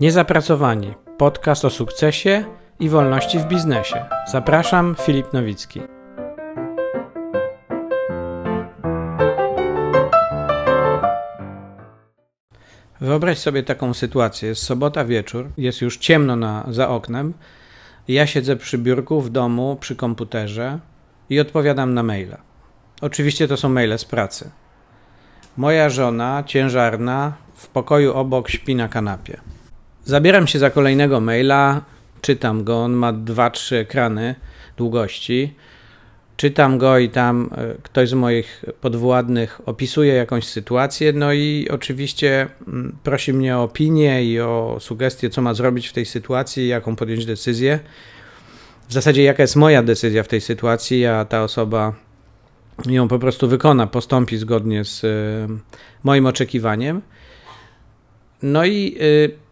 Niezapracowani. Podcast o sukcesie i wolności w biznesie. Zapraszam, Filip Nowicki. Wyobraź sobie taką sytuację. Jest sobota wieczór, jest już ciemno na, za oknem. Ja siedzę przy biurku w domu, przy komputerze i odpowiadam na maile. Oczywiście to są maile z pracy. Moja żona, ciężarna, w pokoju obok śpi na kanapie. Zabieram się za kolejnego maila, czytam go, on ma 2-3 ekrany długości. Czytam go i tam e, ktoś z moich podwładnych opisuje jakąś sytuację, no i oczywiście mm, prosi mnie o opinię i o sugestie, co ma zrobić w tej sytuacji, jaką podjąć decyzję. W zasadzie, jaka jest moja decyzja w tej sytuacji, a ta osoba ją po prostu wykona, postąpi zgodnie z e, moim oczekiwaniem. No i y,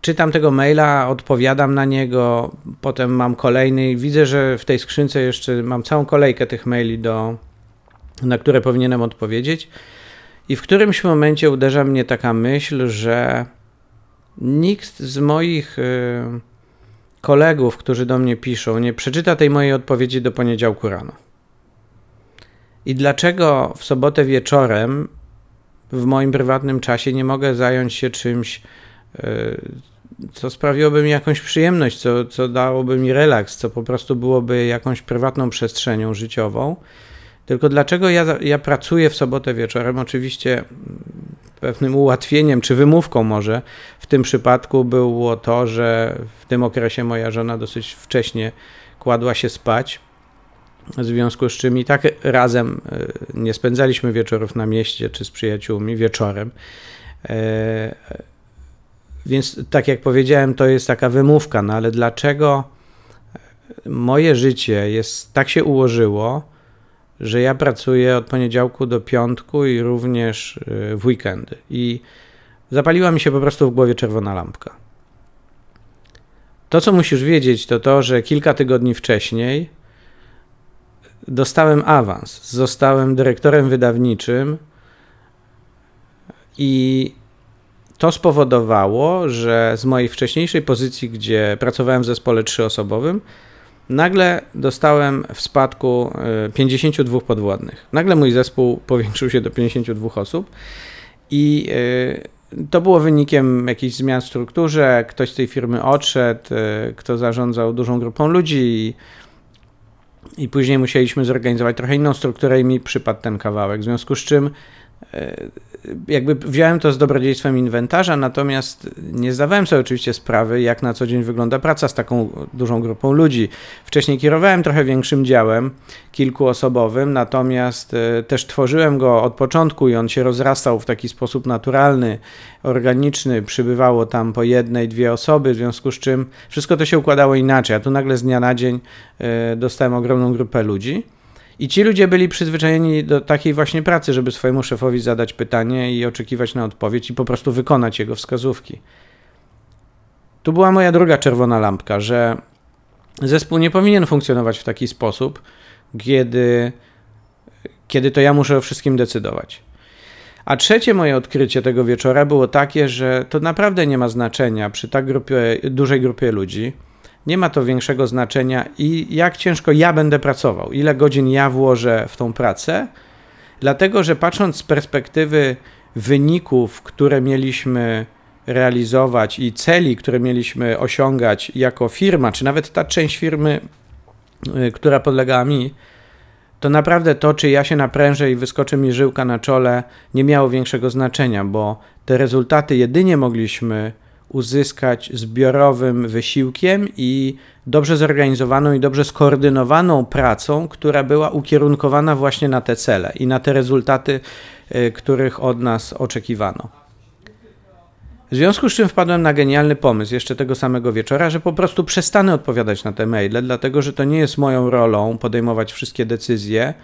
czytam tego maila, odpowiadam na niego, potem mam kolejny i widzę, że w tej skrzynce jeszcze mam całą kolejkę tych maili, do, na które powinienem odpowiedzieć. I w którymś momencie uderza mnie taka myśl, że nikt z moich y, kolegów, którzy do mnie piszą, nie przeczyta tej mojej odpowiedzi do poniedziałku rano. I dlaczego w sobotę wieczorem w moim prywatnym czasie nie mogę zająć się czymś, co sprawiłoby mi jakąś przyjemność, co, co dałoby mi relaks, co po prostu byłoby jakąś prywatną przestrzenią życiową. Tylko dlaczego ja, ja pracuję w sobotę wieczorem? Oczywiście pewnym ułatwieniem, czy wymówką może w tym przypadku było to, że w tym okresie moja żona dosyć wcześnie kładła się spać. W związku z czym i tak razem e, nie spędzaliśmy wieczorów na mieście czy z przyjaciółmi wieczorem. Więc tak jak powiedziałem, to jest taka wymówka, no ale dlaczego moje życie jest tak się ułożyło, że ja pracuję od poniedziałku do piątku i również e, w weekendy. I zapaliła mi się po prostu w głowie czerwona lampka. To, co musisz wiedzieć, to to, że kilka tygodni wcześniej dostałem awans, zostałem dyrektorem wydawniczym i to spowodowało, że z mojej wcześniejszej pozycji, gdzie pracowałem w zespole trzyosobowym, nagle dostałem w spadku 52 e, podwładnych. Nagle mój zespół powiększył się do 52 osób i e, to było wynikiem jakichś zmian w strukturze. Ktoś z tej firmy odszedł, e, kto zarządzał dużą grupą ludzi i później musieliśmy zorganizować trochę inną strukturę i mi przypadł ten kawałek. W związku z czym jakby wziąłem to z dobrodziejstwem inwentarza, natomiast nie zdawałem sobie oczywiście sprawy, jak na co dzień wygląda praca z taką dużą grupą ludzi. Wcześniej kierowałem trochę większym działem, kilkuosobowym, natomiast e, też tworzyłem go od początku i on się rozrastał w taki sposób naturalny, organiczny, przybywało tam po jednej, dwie osoby, w związku z czym wszystko to się układało inaczej, a tu nagle z dnia na dzień e, dostałem ogromną grupę ludzi. I ci ludzie byli przyzwyczajeni do takiej właśnie pracy, żeby swojemu szefowi zadać pytanie i oczekiwać na odpowiedź i po prostu wykonać jego wskazówki. Tu była moja druga czerwona lampka, że zespół nie powinien funkcjonować w taki sposób, kiedy, kiedy to ja muszę o wszystkim decydować. A trzecie moje odkrycie tego wieczora było takie, że to naprawdę nie ma znaczenia przy tak grupie, dużej grupie ludzi nie ma to większego znaczenia i jak ciężko ja będę pracował, ile godzin ja włożę w tą pracę, dlatego że patrząc z perspektywy wyników, które mieliśmy realizować i celi, które mieliśmy osiągać jako firma, czy nawet ta część firmy, y, która podlegała mi, to naprawdę to, czy ja się naprężę i wyskoczy mi żyłka na czole, nie miało większego znaczenia, bo te rezultaty jedynie mogliśmy uzyskać zbiorowym wysiłkiem i dobrze zorganizowaną i dobrze skoordynowaną pracą, która była ukierunkowana właśnie na te cele i na te rezultaty, y, których od nas oczekiwano. W związku z czym wpadłem na genialny pomysł jeszcze tego samego wieczora, że po prostu przestanę odpowiadać na te maile, dlatego że to nie jest moją rolą podejmować wszystkie decyzje,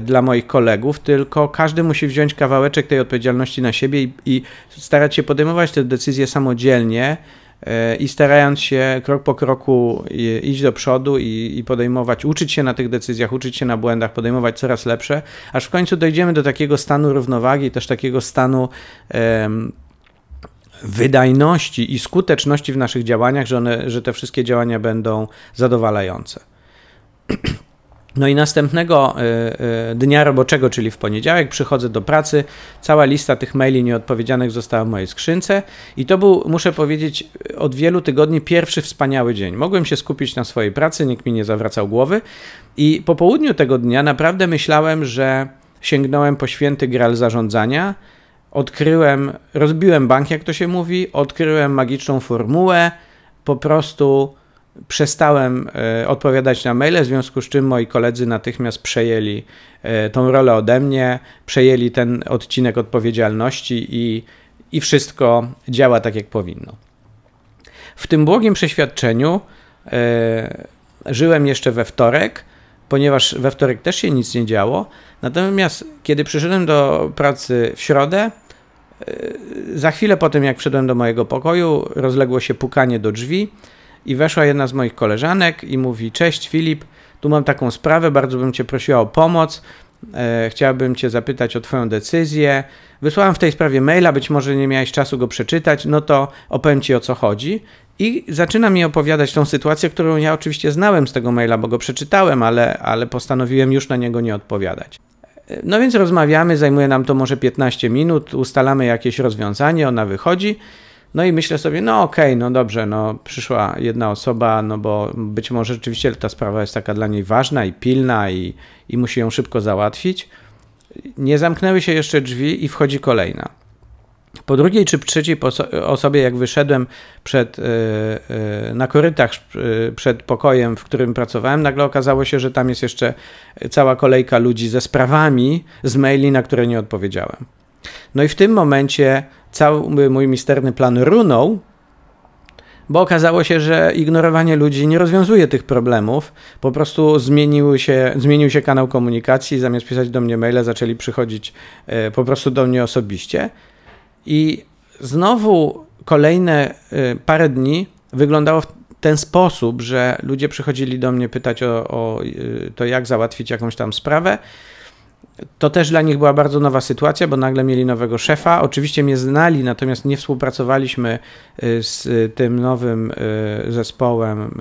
dla moich kolegów, tylko każdy musi wziąć kawałeczek tej odpowiedzialności na siebie i, i starać się podejmować te decyzje samodzielnie e, i starając się krok po kroku iść do przodu i, i, podejmować, uczyć się na tych decyzjach, uczyć się na błędach, podejmować coraz lepsze, aż w końcu dojdziemy do takiego stanu równowagi, też takiego stanu um, wydajności i skuteczności w naszych działaniach, że, one, że te wszystkie działania będą zadowalające. No i następnego y, y, dnia roboczego, czyli w poniedziałek, przychodzę do pracy. Cała lista tych maili nieodpowiedzianych została w mojej skrzynce, i to był, muszę powiedzieć, od wielu tygodni pierwszy wspaniały dzień. Mogłem się skupić na swojej pracy, nikt mi nie zawracał głowy, i po południu tego dnia naprawdę myślałem, że sięgnąłem po święty gral zarządzania. Odkryłem, rozbiłem bank, jak to się mówi, odkryłem magiczną formułę, po prostu przestałem e, odpowiadać na maile, w związku z czym moi koledzy natychmiast przejęli e, tą rolę ode mnie, przejęli ten odcinek odpowiedzialności i, i wszystko działa tak, jak powinno. W tym błogim przeświadczeniu e, żyłem jeszcze we wtorek, ponieważ we wtorek też się nic nie działo. Natomiast kiedy przyszedłem do pracy w środę, za chwilę po tym, jak wszedłem do mojego pokoju, rozległo się pukanie do drzwi i weszła jedna z moich koleżanek i mówi: Cześć Filip, tu mam taką sprawę, bardzo bym Cię prosiła o pomoc. E, chciałabym Cię zapytać o Twoją decyzję. Wysłałem w tej sprawie maila, być może nie miałeś czasu go przeczytać, no to opowiem Ci o co chodzi. I zaczyna mi opowiadać tą sytuację, którą ja oczywiście znałem z tego maila, bo go przeczytałem, ale, ale postanowiłem już na niego nie odpowiadać. E, no więc rozmawiamy, zajmuje nam to może 15 minut, ustalamy jakieś rozwiązanie, ona wychodzi no i myślę sobie, no okej, okay, no dobrze, no przyszła jedna osoba, no bo być może rzeczywiście ta sprawa jest taka dla niej ważna i pilna i, i musi ją szybko załatwić. Nie zamknęły się jeszcze drzwi i wchodzi kolejna. Po drugiej czy trzeciej osobie, jak wyszedłem przed, yy, yy, na korytach yy, przed pokojem, w którym pracowałem, nagle okazało się, że tam jest jeszcze cała kolejka ludzi ze sprawami z maili, na które nie odpowiedziałem. No i w tym momencie cały mój misterny plan runął, bo okazało się, że ignorowanie ludzi nie rozwiązuje tych problemów. Po prostu zmienił się, zmienił się kanał komunikacji, zamiast pisać do mnie maile, zaczęli przychodzić e, po prostu do mnie osobiście. I znowu kolejne e, parę dni wyglądało w ten sposób, że ludzie przychodzili do mnie pytać o, o e, to, jak załatwić jakąś tam sprawę. To też dla nich była bardzo nowa sytuacja, bo nagle mieli nowego szefa. Oczywiście mnie znali, natomiast nie współpracowaliśmy y, z tym nowym y, zespołem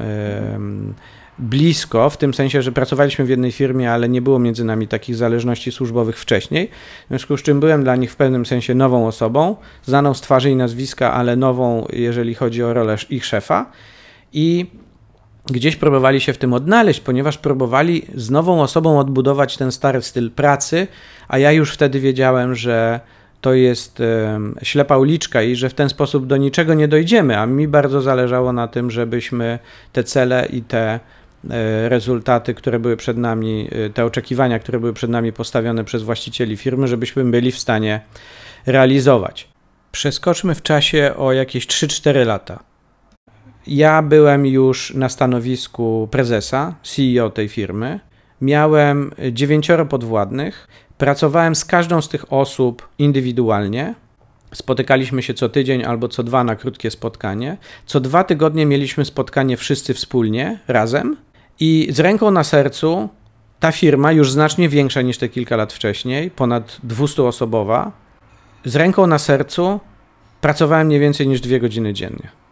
y, blisko, w tym sensie, że pracowaliśmy w jednej firmie, ale nie było między nami takich zależności służbowych wcześniej. W związku z czym byłem dla nich w pewnym sensie nową osobą, znaną z twarzy i nazwiska, ale nową, jeżeli chodzi o rolę ich szefa. I gdzieś próbowali się w tym odnaleźć, ponieważ próbowali z nową osobą odbudować ten stary styl pracy, a ja już wtedy wiedziałem, że to jest ślepa uliczka i że w ten sposób do niczego nie dojdziemy, a mi bardzo zależało na tym, żebyśmy te cele i te e, rezultaty, które były przed nami, e, te oczekiwania, które były przed nami postawione przez właścicieli firmy, żebyśmy byli w stanie realizować. Przeskoczmy w czasie o jakieś 3-4 lata. Ja byłem już na stanowisku prezesa, CEO tej firmy. Miałem dziewięcioro podwładnych. Pracowałem z każdą z tych osób indywidualnie. Spotykaliśmy się co tydzień albo co dwa na krótkie spotkanie. Co dwa tygodnie mieliśmy spotkanie wszyscy wspólnie, razem. I z ręką na sercu ta firma, już znacznie większa niż te kilka lat wcześniej, ponad 200-osobowa, z ręką na sercu pracowałem nie więcej niż dwie godziny dziennie.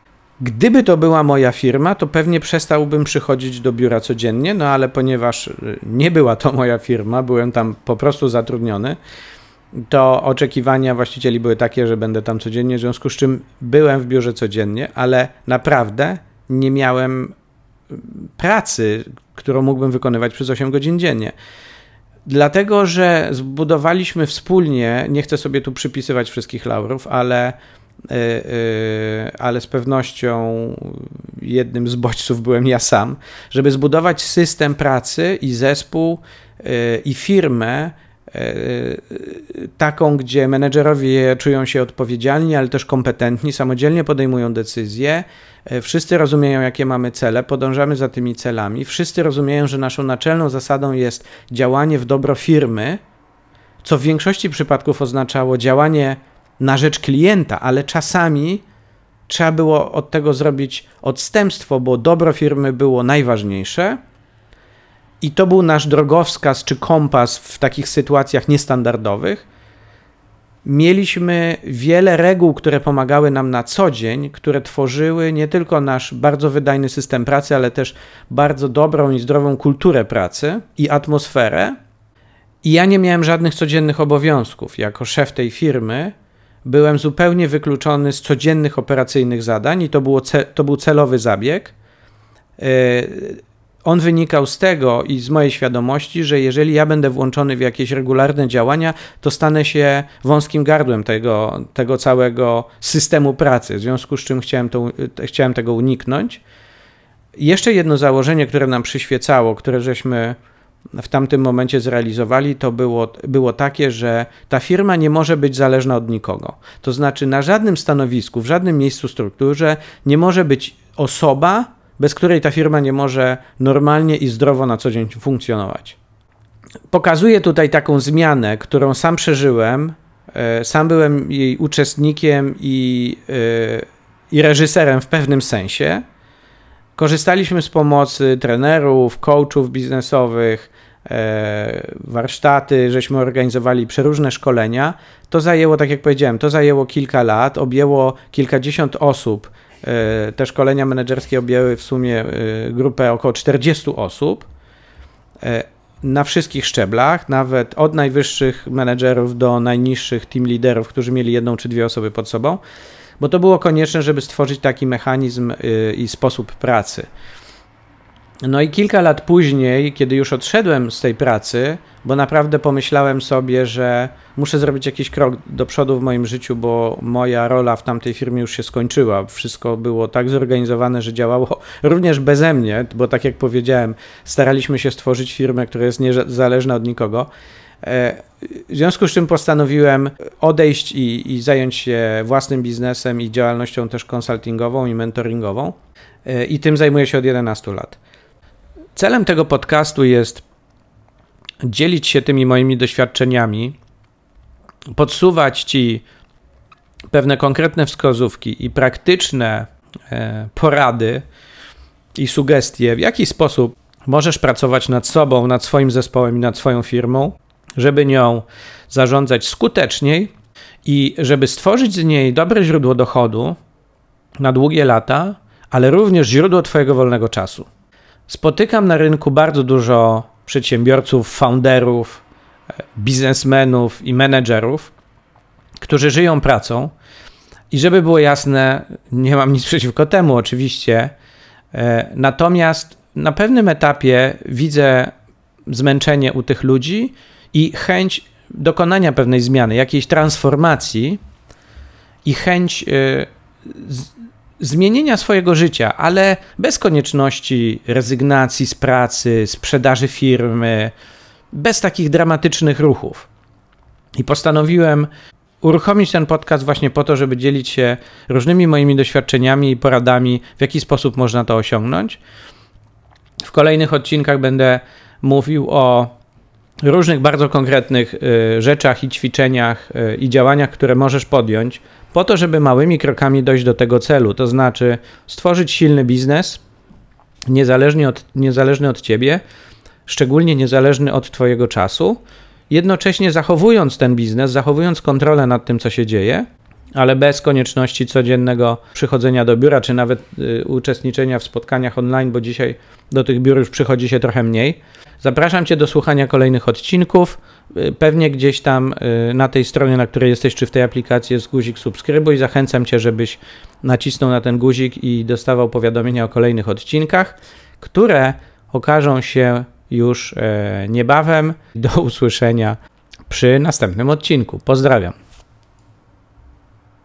Gdyby to była moja firma, to pewnie przestałbym przychodzić do biura codziennie, no ale ponieważ y, nie była to moja firma, byłem tam po prostu zatrudniony, to oczekiwania właścicieli były takie, że będę tam codziennie, w związku z czym byłem w biurze codziennie, ale naprawdę nie miałem y, pracy, którą mógłbym wykonywać przez 8 godzin dziennie. Dlatego, że zbudowaliśmy wspólnie, nie chcę sobie tu przypisywać wszystkich laurów, ale ale z pewnością jednym z bodźców byłem ja sam, żeby zbudować system pracy i zespół e, i firmę taką, gdzie menedżerowie czują się odpowiedzialni, ale też kompetentni, samodzielnie podejmują decyzje, wszyscy rozumieją, jakie mamy cele, podążamy za tymi celami, wszyscy rozumieją, że naszą naczelną zasadą jest działanie w dobro firmy, co w większości przypadków oznaczało działanie na rzecz klienta, ale czasami trzeba było od tego zrobić odstępstwo, bo dobro firmy było najważniejsze. I to był nasz drogowskaz czy kompas w takich sytuacjach niestandardowych. mieliśmy wiele reguł, które pomagały nam na co dzień, które tworzyły nie tylko nasz bardzo wydajny system pracy, ale też bardzo dobrą i zdrową kulturę pracy i atmosferę. I ja nie miałem żadnych codziennych obowiązków. Jako szef tej firmy byłem zupełnie wykluczony z codziennych operacyjnych zadań i to, było to był celowy zabieg. Yy, on wynikał z tego i z mojej świadomości, że jeżeli ja będę włączony w jakieś regularne działania, to stanę się wąskim gardłem tego, tego całego systemu pracy, w związku z czym chciałem, to, chciałem tego uniknąć. Jeszcze jedno założenie, które nam przyświecało, które żeśmy w tamtym momencie zrealizowali, to było, było takie, że ta firma nie może być zależna od nikogo. To znaczy, na żadnym stanowisku, w żadnym miejscu strukturze nie może być osoba, bez której ta firma nie może normalnie i zdrowo na co dzień funkcjonować. Pokazuję tutaj taką zmianę, którą sam przeżyłem. E, sam byłem jej uczestnikiem i, e, i reżyserem w pewnym sensie. Korzystaliśmy z pomocy trenerów, coachów biznesowych, e, warsztaty, żeśmy organizowali przeróżne szkolenia. To zajęło, tak jak powiedziałem, to zajęło kilka lat, objęło kilkadziesiąt osób E, te szkolenia menedżerskie objęły w sumie e, grupę około 40 osób na wszystkich szczeblach, nawet od najwyższych menedżerów do najniższych team liderów, którzy mieli jedną czy dwie osoby pod sobą, bo to było konieczne, żeby stworzyć taki mechanizm i sposób pracy. No i kilka lat później, kiedy już odszedłem z tej pracy, bo naprawdę pomyślałem sobie, że muszę zrobić jakiś krok do przodu w moim życiu, bo moja rola w tamtej firmie już się skończyła. Wszystko było tak zorganizowane, że działało również beze mnie, bo tak jak powiedziałem, staraliśmy się stworzyć firmę, która jest niezależna od nikogo. E, w związku z czym postanowiłem odejść i, i zająć się własnym biznesem i działalnością też konsultingową i mentoringową. E, I tym zajmuję się od 11 lat. Celem tego podcastu jest dzielić się tymi moimi doświadczeniami, podsuwać Ci pewne konkretne wskazówki i praktyczne e, porady i sugestie, w jaki sposób możesz pracować nad sobą, nad swoim zespołem i nad swoją firmą, żeby nią zarządzać skuteczniej i żeby stworzyć z niej dobre źródło dochodu na długie lata, ale również źródło Twojego wolnego czasu. Spotykam na rynku bardzo dużo przedsiębiorców, founderów, biznesmenów i menedżerów, którzy żyją pracą. I żeby było jasne, nie mam nic przeciwko temu, oczywiście. E, natomiast na pewnym etapie widzę zmęczenie u tych ludzi i chęć dokonania pewnej zmiany, jakiejś transformacji i chęć e, zmienienia swojego życia, ale bez konieczności rezygnacji z pracy, sprzedaży firmy, bez takich dramatycznych ruchów. I postanowiłem uruchomić ten podcast właśnie po to, żeby dzielić się różnymi moimi doświadczeniami i poradami, w jaki sposób można to osiągnąć. W kolejnych odcinkach będę mówił o różnych bardzo konkretnych y, rzeczach i ćwiczeniach y, i działaniach, które możesz podjąć po to, żeby małymi krokami dojść do tego celu, to znaczy stworzyć silny biznes, niezależnie od, niezależny od ciebie, szczególnie niezależny od Twojego czasu, jednocześnie zachowując ten biznes, zachowując kontrolę nad tym, co się dzieje, ale bez konieczności codziennego przychodzenia do biura, czy nawet y, uczestniczenia w spotkaniach online, bo dzisiaj do tych biur już przychodzi się trochę mniej. Zapraszam Cię do słuchania kolejnych odcinków. Y, pewnie gdzieś tam y, na tej stronie, na której jesteś, czy w tej aplikacji jest guzik subskrybuj. Zachęcam Cię, żebyś nacisnął na ten guzik i dostawał powiadomienia o kolejnych odcinkach, które okażą się już e, niebawem. Do usłyszenia przy następnym odcinku. Pozdrawiam.